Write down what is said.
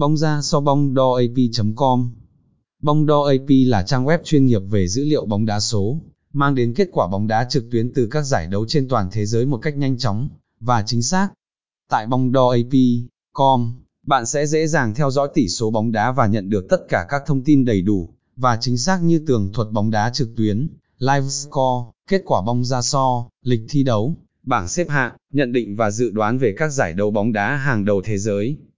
Bóng ra so bóng đo AP.com Bóng đo AP là trang web chuyên nghiệp về dữ liệu bóng đá số, mang đến kết quả bóng đá trực tuyến từ các giải đấu trên toàn thế giới một cách nhanh chóng và chính xác. Tại bóng đo AP.com, bạn sẽ dễ dàng theo dõi tỷ số bóng đá và nhận được tất cả các thông tin đầy đủ và chính xác như tường thuật bóng đá trực tuyến, live score, kết quả bóng ra so, lịch thi đấu, bảng xếp hạng, nhận định và dự đoán về các giải đấu bóng đá hàng đầu thế giới.